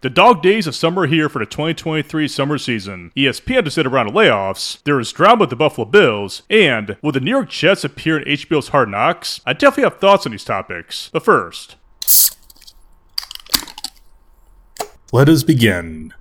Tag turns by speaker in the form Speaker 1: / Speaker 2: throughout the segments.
Speaker 1: The dog days of summer are here for the 2023 summer season. ESPN to sit around the layoffs, there is drama with the Buffalo Bills, and will the New York Jets appear in HBO's Hard Knocks? I definitely have thoughts on these topics. But first, let us begin.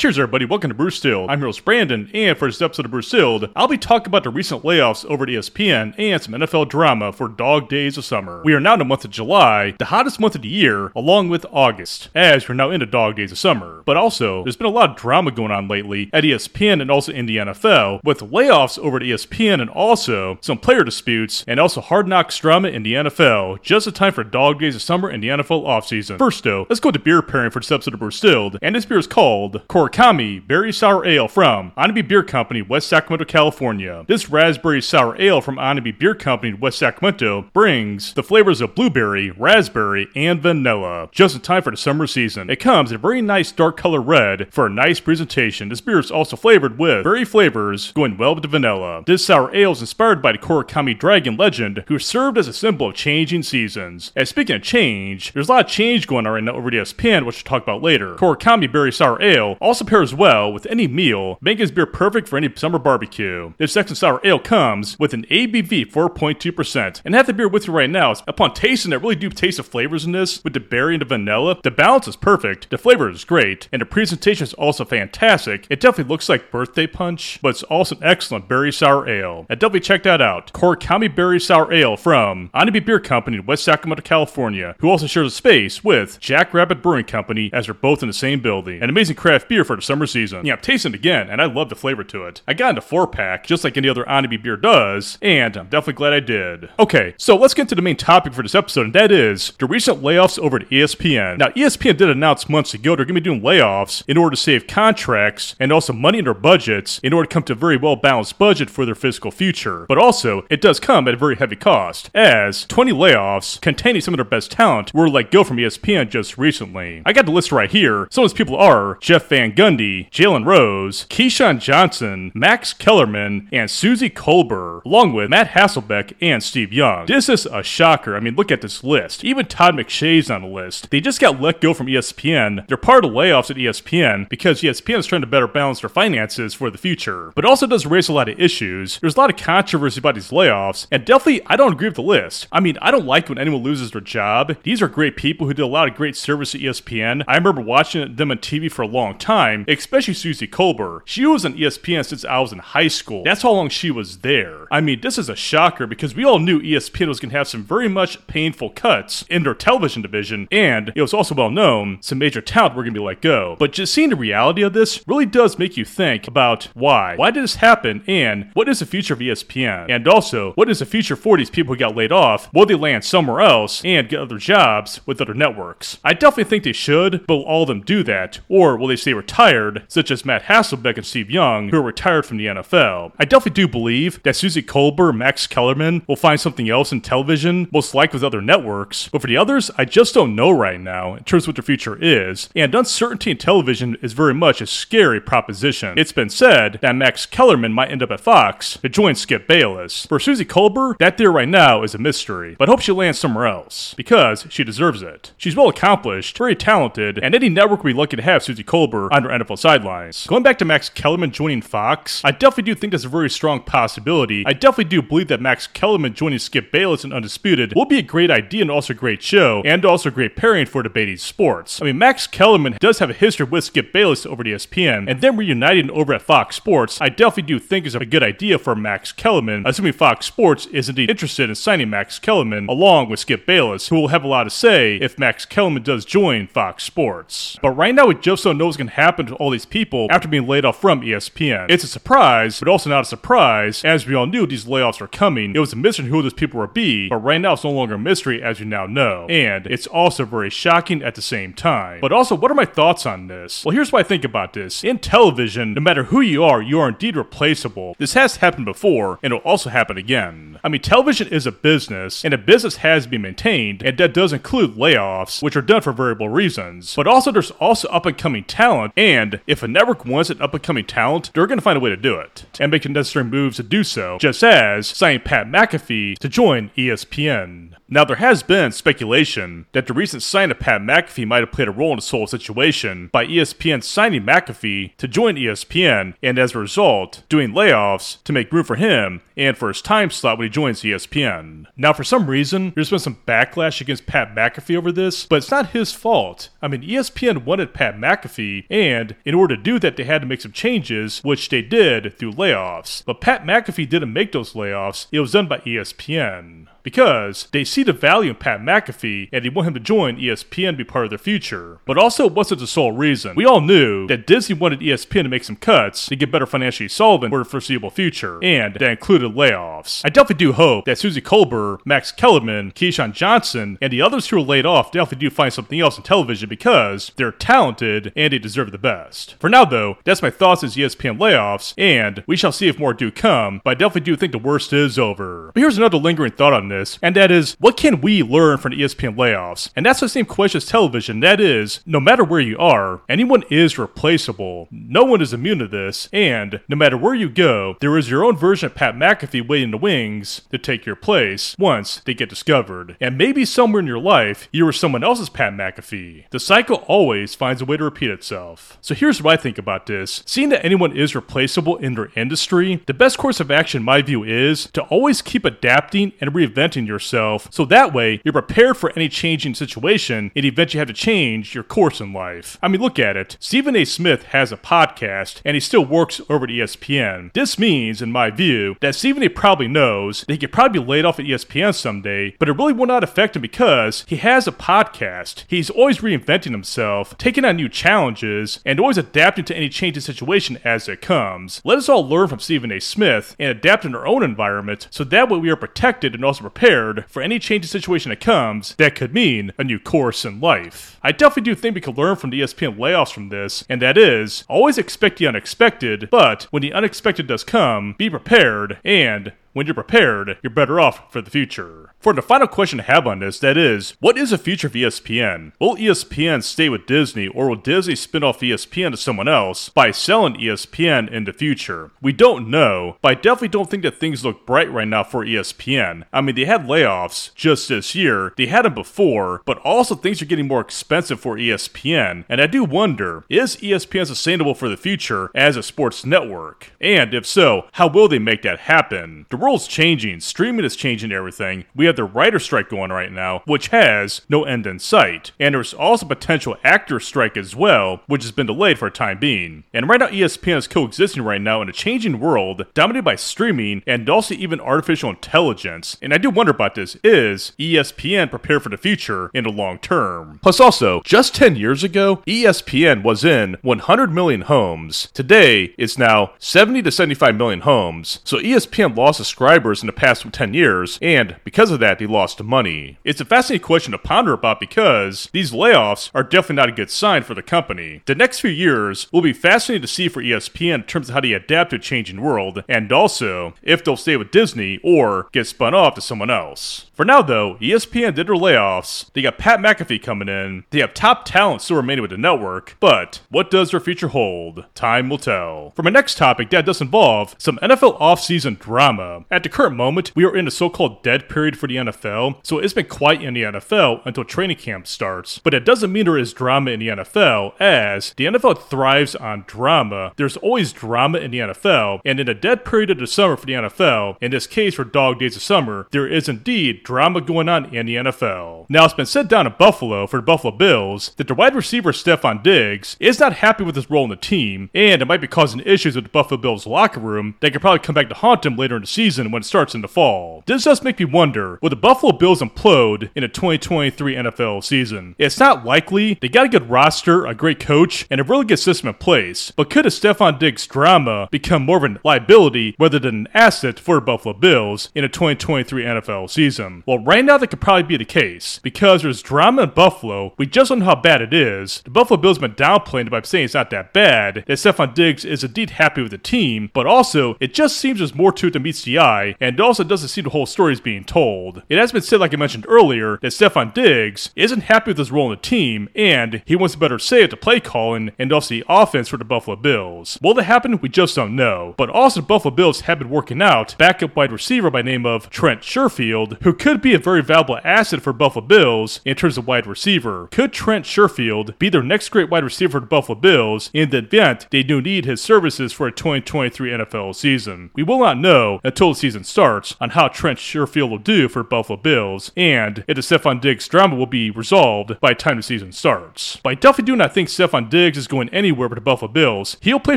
Speaker 1: Cheers, everybody. Welcome to Brewstilled. I'm your host, Brandon, and for this episode of Brewstilled, I'll be talking about the recent layoffs over at ESPN and some NFL drama for dog days of summer. We are now in the month of July, the hottest month of the year, along with August, as we're now into dog days of summer. But also, there's been a lot of drama going on lately at ESPN and also in the NFL, with layoffs over at ESPN and also some player disputes and also hard knocks drama in the NFL, just in time for dog days of summer and the NFL offseason. First, though, let's go to beer pairing for this episode of Brewstilled, and this beer is called Korakami Berry Sour Ale from Onibi Beer Company, West Sacramento, California. This raspberry sour ale from Onibi Beer Company, West Sacramento, brings the flavors of blueberry, raspberry, and vanilla, just in time for the summer season. It comes in a very nice dark color red for a nice presentation. This beer is also flavored with berry flavors going well with the vanilla. This sour ale is inspired by the Korakami dragon legend, who served as a symbol of changing seasons. And speaking of change, there's a lot of change going on right now over at ESPN, which we'll talk about later. Korakami Berry Sour Ale also pairs well with any meal, making this beer perfect for any summer barbecue. This Texan Sour Ale comes with an ABV 4.2%, and have the beer with you right now. Upon tasting it, really do taste the flavors in this with the berry and the vanilla. The balance is perfect, the flavor is great, and the presentation is also fantastic. It definitely looks like birthday punch, but it's also an excellent berry sour ale. And definitely check that out. Korakami Berry Sour Ale from Onibi Beer Company in West Sacramento, California, who also shares a space with Jackrabbit Brewing Company as they're both in the same building. An amazing craft beer for the summer season. Yeah, I'm tasting it again, and I love the flavor to it. I got into four pack, just like any other Onibi beer does, and I'm definitely glad I did. Okay, so let's get to the main topic for this episode, and that is the recent layoffs over at ESPN. Now, ESPN did announce months ago they're going to be doing layoffs in order to save contracts and also money in their budgets in order to come to a very well balanced budget for their fiscal future. But also, it does come at a very heavy cost, as 20 layoffs containing some of their best talent were let go from ESPN just recently. I got the list right here. Some of those people are Jeff Van Gundy, Jalen Rose, Keyshawn Johnson, Max Kellerman, and Suzy Kolber, along with Matt Hasselbeck and Steve Young. This is a shocker. I mean, look at this list. Even Todd McShay's on the list. They just got let go from ESPN. They're part of layoffs at ESPN because ESPN is trying to better balance their finances for the future. But also does raise a lot of issues. There's a lot of controversy about these layoffs, and definitely I don't agree with the list. I mean, I don't like when anyone loses their job. These are great people who did a lot of great service at ESPN. I remember watching them on TV for a long time, especially Suzy Kolber. She was on ESPN since I was in high school. That's how long she was there. I mean, this is a shocker because we all knew ESPN was going to have some very much painful cuts in their television division, and it was also well known some major talent were going to be let go. But just seeing the reality of this really does make you think about why. Why did this happen, and what is the future of ESPN? And also, what is the future for these people who got laid off? Will they land somewhere else and get other jobs with other networks? I definitely think they should, but will all of them do that? Or will they stay retired, such as Matt Hasselbeck and Steve Young, who are retired from the NFL? I definitely do believe that Suzy Kolber, Max Kellerman will find something else in television, most likely with other networks. But for the others, I just don't know right now in terms of what their future is. And uncertainty in television is very much a scary proposition. It's been said that Max Kellerman might end up at Fox to join Skip Bayless. For Suzy Kolber, that there right now is a mystery. But hope she lands somewhere else because she deserves it. She's well accomplished, very talented, and any network would be lucky to have Suzy Kolber on their NFL sidelines. Going back to Max Kellerman joining Fox, I definitely do think that's a very strong possibility. I definitely do believe that Max Kellerman joining Skip Bayless and Undisputed will be a great idea and also a great show, and also a great pairing for debating sports. I mean, Max Kellerman does have a history with Skip Bayless over at ESPN, and them reuniting over at Fox Sports, I definitely do think is a good idea for Max Kellerman, assuming Fox Sports is indeed interested in signing Max Kellerman along with Skip Bayless, who will have a lot to say if Max Kellerman does join Fox Sports. But right now, we just don't know what's going to happen to all these people after being laid off from ESPN. It's a surprise, but also not a surprise, as we all knew these layoffs were coming. It was a mystery who those people would be, but right now it's no longer a mystery, as you now know. And it's also very shocking at the same time. But also, what are my thoughts on this? Well, here's what I think about this. In television, no matter who you are, you are indeed replaceable. This has happened before, and it'll also happen again. I mean, television is a business, and a business has to be maintained, and that does include layoffs, which are done for variable reasons. But also, there's also up and coming talent And if a network wants an up and coming talent, they're going to find a way to do it and make the necessary moves to do so, just as signing Pat McAfee to join ESPN. Now, there has been speculation that the recent signing of Pat McAfee might have played a role in this whole situation by ESPN signing McAfee to join ESPN and as a result, doing layoffs to make room for him and for his time slot when he joins ESPN. Now, for some reason, there's been some backlash against Pat McAfee over this, but it's not his fault. I mean, ESPN wanted Pat McAfee, and in order to do that, they had to make some changes, which they did through layoffs. But Pat McAfee didn't make those layoffs, it was done by ESPN because they see the value in Pat McAfee and they want him to join ESPN to be part of their future. But also, it wasn't the sole reason. We all knew that Disney wanted ESPN to make some cuts to get better financially solvent for the foreseeable future, and that included layoffs. I definitely do hope that Suzy Kolber, Max Kellerman, Keyshawn Johnson, and the others who were laid off definitely do find something else in television because they're talented and they deserve the best. For now, though, that's my thoughts as ESPN layoffs, and we shall see if more do come, but I definitely do think the worst is over. But here's another lingering thought on this, and that is, what can we learn from the ESPN layoffs? And that's the same question as television. That is, no matter where you are, anyone is replaceable. No one is immune to this, and no matter where you go, there is your own version of Pat McAfee waiting in the wings to take your place once they get discovered. And maybe somewhere in your life, you were someone else's Pat McAfee. The cycle always finds a way to repeat itself. So here's what I think about this. Seeing that anyone is replaceable in their industry, the best course of action, my view, is to always keep adapting and reinventing yourself so that way you're prepared for any changing situation in the event you have to change your course in life. I mean, look at it. Stephen A. Smith has a podcast and he still works over at ESPN. This means, in my view, that Stephen A. probably knows that he could probably be laid off at ESPN someday, but it really will not affect him because he has a podcast. He's always reinventing himself, taking on new challenges, and always adapting to any changing situation as it comes. Let us all learn from Stephen A. Smith and adapt in our own environment so that way we are protected and also prepared for any changing situation that comes that could mean a new course in life. I definitely do think we could learn from the ESPN layoffs from this, and that is always expect the unexpected, but when the unexpected does come, be prepared and when you're prepared, you're better off for the future. For the final question I have on this, that is, what is the future of ESPN? Will ESPN stay with Disney, or will Disney spin off ESPN to someone else by selling ESPN in the future? We don't know, but I definitely don't think that things look bright right now for ESPN. I mean, they had layoffs just this year, they had them before, but also things are getting more expensive for ESPN, and I do wonder, is ESPN sustainable for the future as a sports network? And if so, how will they make that happen? The world's changing, streaming is changing everything. We have the writer strike going right now, which has no end in sight. And there's also potential actor strike as well, which has been delayed for a time being. And right now, ESPN is coexisting right now in a changing world dominated by streaming and also even artificial intelligence. And I do wonder about this is ESPN prepared for the future in the long term? Plus, also, just 10 years ago, ESPN was in 100 million homes. Today, it's now 70 to 75 million homes. So ESPN lost subscribers in the past 10 years, and because of that, they lost money. It's a fascinating question to ponder about because these layoffs are definitely not a good sign for the company. The next few years will be fascinating to see for ESPN in terms of how they adapt to a changing world, and also if they'll stay with Disney or get spun off to someone else. For now, though, ESPN did their layoffs. They got Pat McAfee coming in. They have top talent still remaining with the network. But what does their future hold? Time will tell. For my next topic, that does involve some NFL offseason drama. At the current moment, we are in a so called dead period for the NFL, so it's been quiet in the NFL until training camp starts. But it doesn't mean there is drama in the NFL, as the NFL thrives on drama. There's always drama in the NFL, and in a dead period of the summer for the NFL, in this case for Dog Days of Summer, there is indeed drama going on in the NFL. Now, it's been said down in Buffalo for the Buffalo Bills that the wide receiver Stefon Diggs is not happy with his role in the team, and it might be causing issues with the Buffalo Bills locker room that could probably come back to haunt him later in the season when it starts in the fall. This does make me wonder, will the Buffalo Bills implode in a 2023 NFL season? It's not likely. They got a good roster, a great coach, and a really good system in place, but could a Stefon Diggs drama become more of a liability rather than an asset for the Buffalo Bills in a 2023 NFL season? Well, right now that could probably be the case because there's drama in Buffalo. We just don't know how bad it is. The Buffalo Bills have been downplaying it by saying it's not that bad. That Stefon Diggs is indeed happy with the team, but also it just seems there's more to it than meets the eye, and also doesn't see the whole story is being told. It has been said, like I mentioned earlier, that Stefon Diggs isn't happy with his role in the team, and he wants a better say at the play calling and also the offense for the Buffalo Bills. Will that happen? We just don't know. But also, the Buffalo Bills have been working out backup wide receiver by name of Trent Sherfield, who could be a very valuable asset for Buffalo Bills in terms of wide receiver. Could Trent Sherfield be their next great wide receiver for the Buffalo Bills in the event they do need his services for a 2023 NFL season? We will not know until the season starts on how Trent Sherfield will do for Buffalo Bills and if the Stefon Diggs drama will be resolved by the time the season starts. But I definitely do not think Stefon Diggs is going anywhere with the Buffalo Bills. He'll play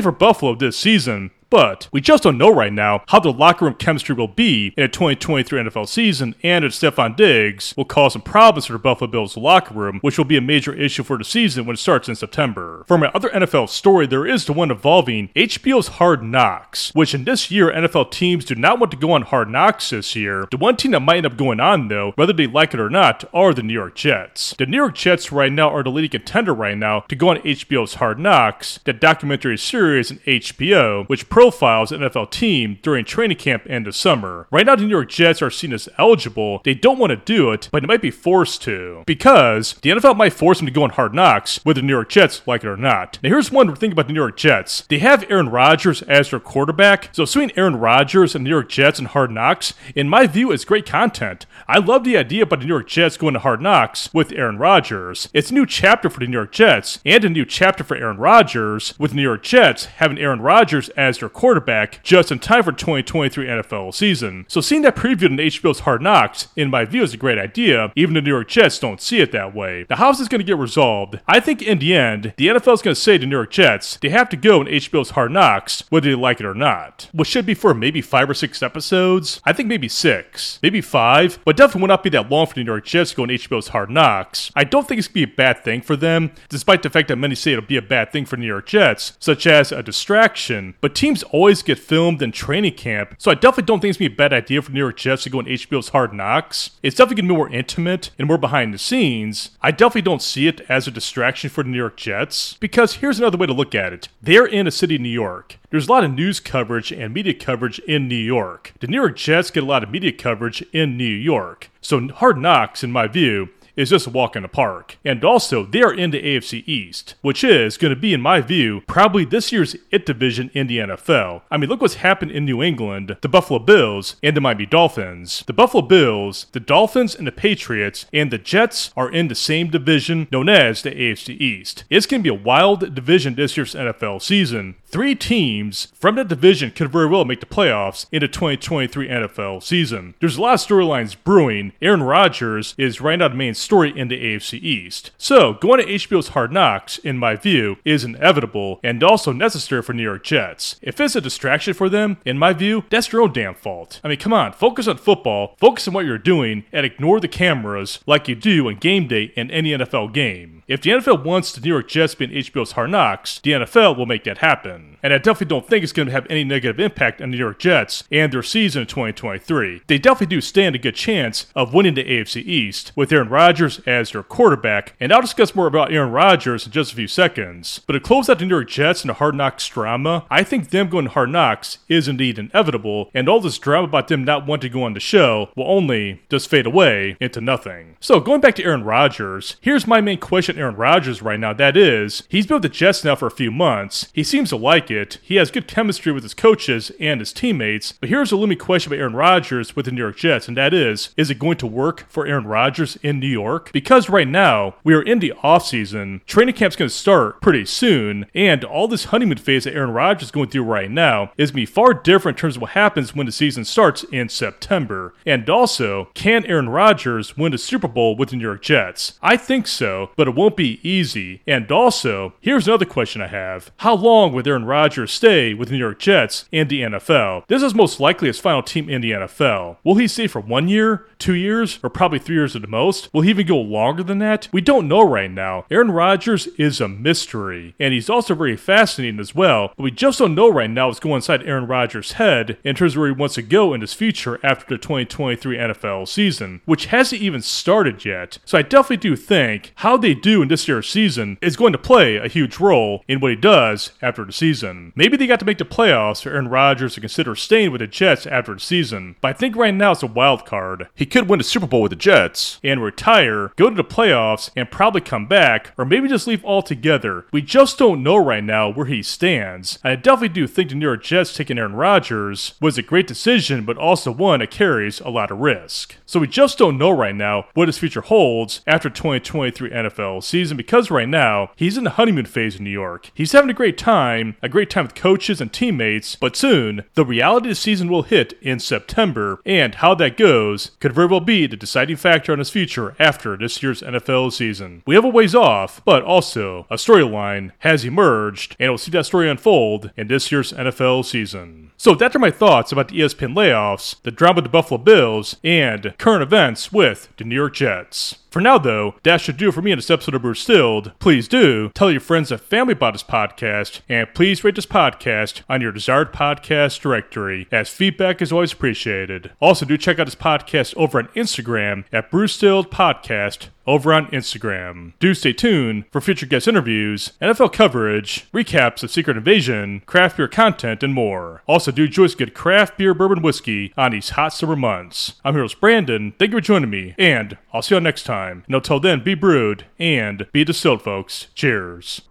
Speaker 1: for Buffalo this season, but we just don't know right now how the locker room chemistry will be in a 2023 NFL season and if Stefon Diggs will cause some problems for the Buffalo Bills locker room, which will be a major issue for the season when it starts in September. For my other NFL story, there is the one involving HBO's Hard Knocks, which in this year NFL teams do not want to go on Hard Knocks this year. The one team that might end up going on though, whether they like it or not, are the New York Jets. The New York Jets right now are the leading contender right now to go on HBO's Hard Knocks, that documentary series in HBO, which pro profiles NFL team during training camp and the summer. Right now, the New York Jets are seen as eligible. They don't want to do it, but they might be forced to because the NFL might force them to go on hard knocks, whether the New York Jets like it or not. Now, here's one thing about the New York Jets they have Aaron Rodgers as their quarterback, so seeing Aaron Rodgers and the New York Jets and hard knocks, in my view, is great content. I love the idea about the New York Jets going to hard knocks with Aaron Rodgers. It's a new chapter for the New York Jets and a new chapter for Aaron Rodgers, with the New York Jets having Aaron Rodgers as their quarterback just in time for 2023 NFL season. So seeing that previewed in HBO's Hard Knocks, in my view, is a great idea. Even the New York Jets don't see it that way. Now, how is this going to get resolved? I think in the end, the NFL is going to say to New York Jets, they have to go in HBO's Hard Knocks, whether they like it or not. Which should be for maybe five or six episodes. I think maybe six, maybe five, but definitely not be that long for the New York Jets to go in HBO's Hard Knocks. I don't think it's going to be a bad thing for them, despite the fact that many say it'll be a bad thing for New York Jets, such as a distraction. But teams always get filmed in training camp, so I definitely don't think it's going to be a bad idea for the New York Jets to go on HBO's Hard Knocks. It's definitely going to be more intimate and more behind the scenes. I definitely don't see it as a distraction for the New York Jets, because here's another way to look at it. They're in a city, New York. There's a lot of news coverage and media coverage in New York. The New York Jets get a lot of media coverage in New York. So Hard Knocks, in my view, is just a walk in the park. And also, they are in the AFC East, which is going to be, in my view, probably this year's IT division in the NFL. I mean, look what's happened in New England the Buffalo Bills and the Miami Dolphins. The Buffalo Bills, the Dolphins, and the Patriots, and the Jets are in the same division known as the AFC East. It's going to be a wild division this year's NFL season. Three teams from that division could very well make the playoffs in the 2023 NFL season. There's a lot of storylines brewing. Aaron Rodgers is right now the main story in the AFC East. So, going to HBO's Hard Knocks, in my view, is inevitable and also necessary for New York Jets. If it's a distraction for them, in my view, that's your own damn fault. I mean, come on, focus on football, focus on what you're doing, and ignore the cameras like you do on game day in any NFL game. If the NFL wants the New York Jets to be in HBO's Hard Knocks, the NFL will make that happen. And I definitely don't think it's going to have any negative impact on the New York Jets and their season in 2023. They definitely do stand a good chance of winning the AFC East with Aaron Rodgers as their quarterback. And I'll discuss more about Aaron Rodgers in just a few seconds. But to close out the New York Jets and the Hard Knocks drama, I think them going to Hard Knocks is indeed inevitable, and all this drama about them not wanting to go on the show will only just fade away into nothing. So going back to Aaron Rodgers, here's my main question Aaron Rodgers right now. That is, he's been with the Jets now for a few months. He seems to like it. He has good chemistry with his coaches and his teammates. But here's a looming question about Aaron Rodgers with the New York Jets, and that is, is it going to work for Aaron Rodgers in New York? Because right now, we are in the offseason. Training camp's going to start pretty soon, and all this honeymoon phase that Aaron Rodgers is going through right now is going to be far different in terms of what happens when the season starts in September. And also, can Aaron Rodgers win a Super Bowl with the New York Jets? I think so, but it won't be easy. And also, here's another question I have. How long would Aaron Rodgers stay with the New York Jets and the NFL? This is most likely his final team in the NFL. Will he stay for one year, two years, or probably three years at the most? Will he even go longer than that? We don't know right now. Aaron Rodgers is a mystery, and he's also very fascinating as well, but we just don't know right now what's going inside Aaron Rodgers' head in terms of where he wants to go in his future after the 2023 NFL season, which hasn't even started yet. So I definitely do think how they do in this year's season is going to play a huge role in what he does after the season. Maybe they got to make the playoffs for Aaron Rodgers to consider staying with the Jets after the season, but I think right now it's a wild card. He could win the Super Bowl with the Jets and retire, go to the playoffs, and probably come back, or maybe just leave altogether. We just don't know right now where he stands. I definitely do think the New York Jets taking Aaron Rodgers was a great decision, but also one that carries a lot of risk. So we just don't know right now what his future holds after 2023 NFL season because right now he's in the honeymoon phase in New York. He's having a great time, a great time with coaches and teammates, but soon the reality of the season will hit in September, and how that goes could very well be the deciding factor on his future after this year's NFL season. We have a ways off, but also a storyline has emerged, and we'll see that story unfold in this year's NFL season. So that are my thoughts about the ESPN layoffs, the drama with the Buffalo Bills, and current events with the New York Jets. For now, though, that should do for me in this episode of Brewstilled. Please do tell your friends and family about this podcast, and please rate this podcast on your desired podcast directory, as feedback is always appreciated. Also, do check out this podcast over on Instagram at Brewstilled Podcast over on Instagram. Do stay tuned for future guest interviews, NFL coverage, recaps of Secret Invasion, craft beer content, and more. Also, do some good craft beer bourbon whiskey on these hot summer months. I'm Heroes Brandon. Thank you for joining me, and I'll see you all next time. And until then, be brewed and be distilled, folks. Cheers.